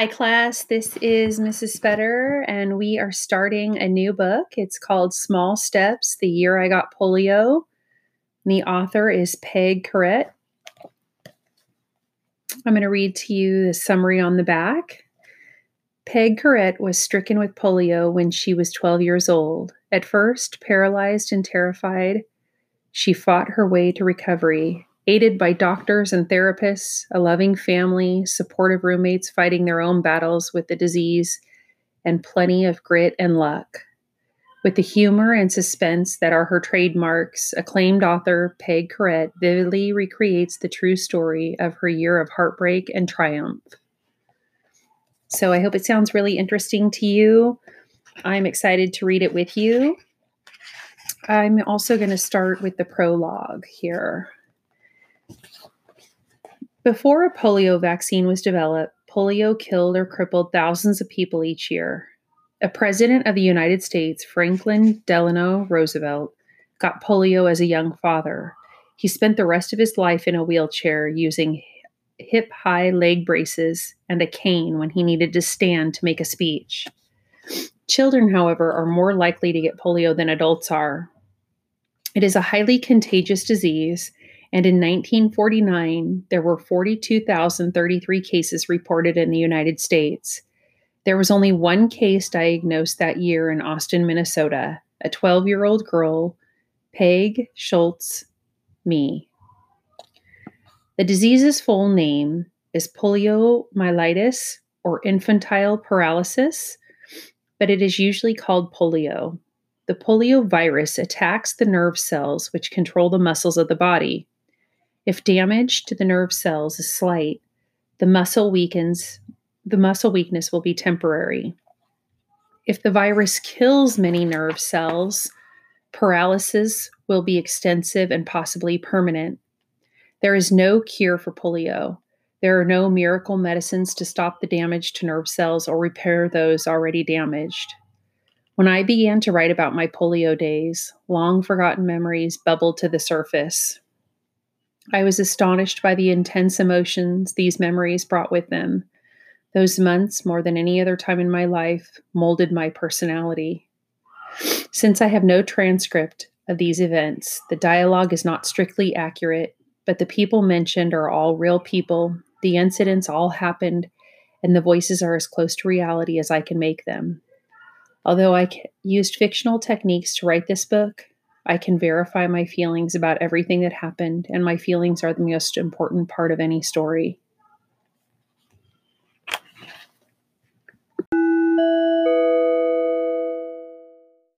Hi, class. This is Mrs. Spetter, and we are starting a new book. It's called Small Steps The Year I Got Polio. The author is Peg Kehret. I'm going to read to you the summary on the back. Peg Kehret was stricken with polio when she was 12 years old. At first, paralyzed and terrified, she fought her way to recovery aided by doctors and therapists, a loving family, supportive roommates fighting their own battles with the disease, and plenty of grit and luck. With the humor and suspense that are her trademarks, acclaimed author Peg Kehret vividly recreates the true story of her year of heartbreak and triumph. So I hope it sounds really interesting to you. I'm excited to read it with you. I'm also going to start with the prologue here. Before a polio vaccine was developed, polio killed or crippled thousands of people each year. A president of the United States, Franklin Delano Roosevelt, got polio as a young father. He spent the rest of his life in a wheelchair using hip high leg braces and a cane when he needed to stand to make a speech. Children, however, are more likely to get polio than adults are. It is a highly contagious disease and in 1949, there were 42,033 cases reported in the United States. There was only one case diagnosed that year in Austin, Minnesota, a 12 year old girl, Peg Schultz Me. The disease's full name is poliomyelitis or infantile paralysis, but it is usually called polio. The polio virus attacks the nerve cells which control the muscles of the body. If damage to the nerve cells is slight, the muscle weakens, the muscle weakness will be temporary. If the virus kills many nerve cells, paralysis will be extensive and possibly permanent. There is no cure for polio. There are no miracle medicines to stop the damage to nerve cells or repair those already damaged. When I began to write about my polio days, long forgotten memories bubbled to the surface. I was astonished by the intense emotions these memories brought with them. Those months, more than any other time in my life, molded my personality. Since I have no transcript of these events, the dialogue is not strictly accurate, but the people mentioned are all real people, the incidents all happened, and the voices are as close to reality as I can make them. Although I used fictional techniques to write this book, I can verify my feelings about everything that happened, and my feelings are the most important part of any story.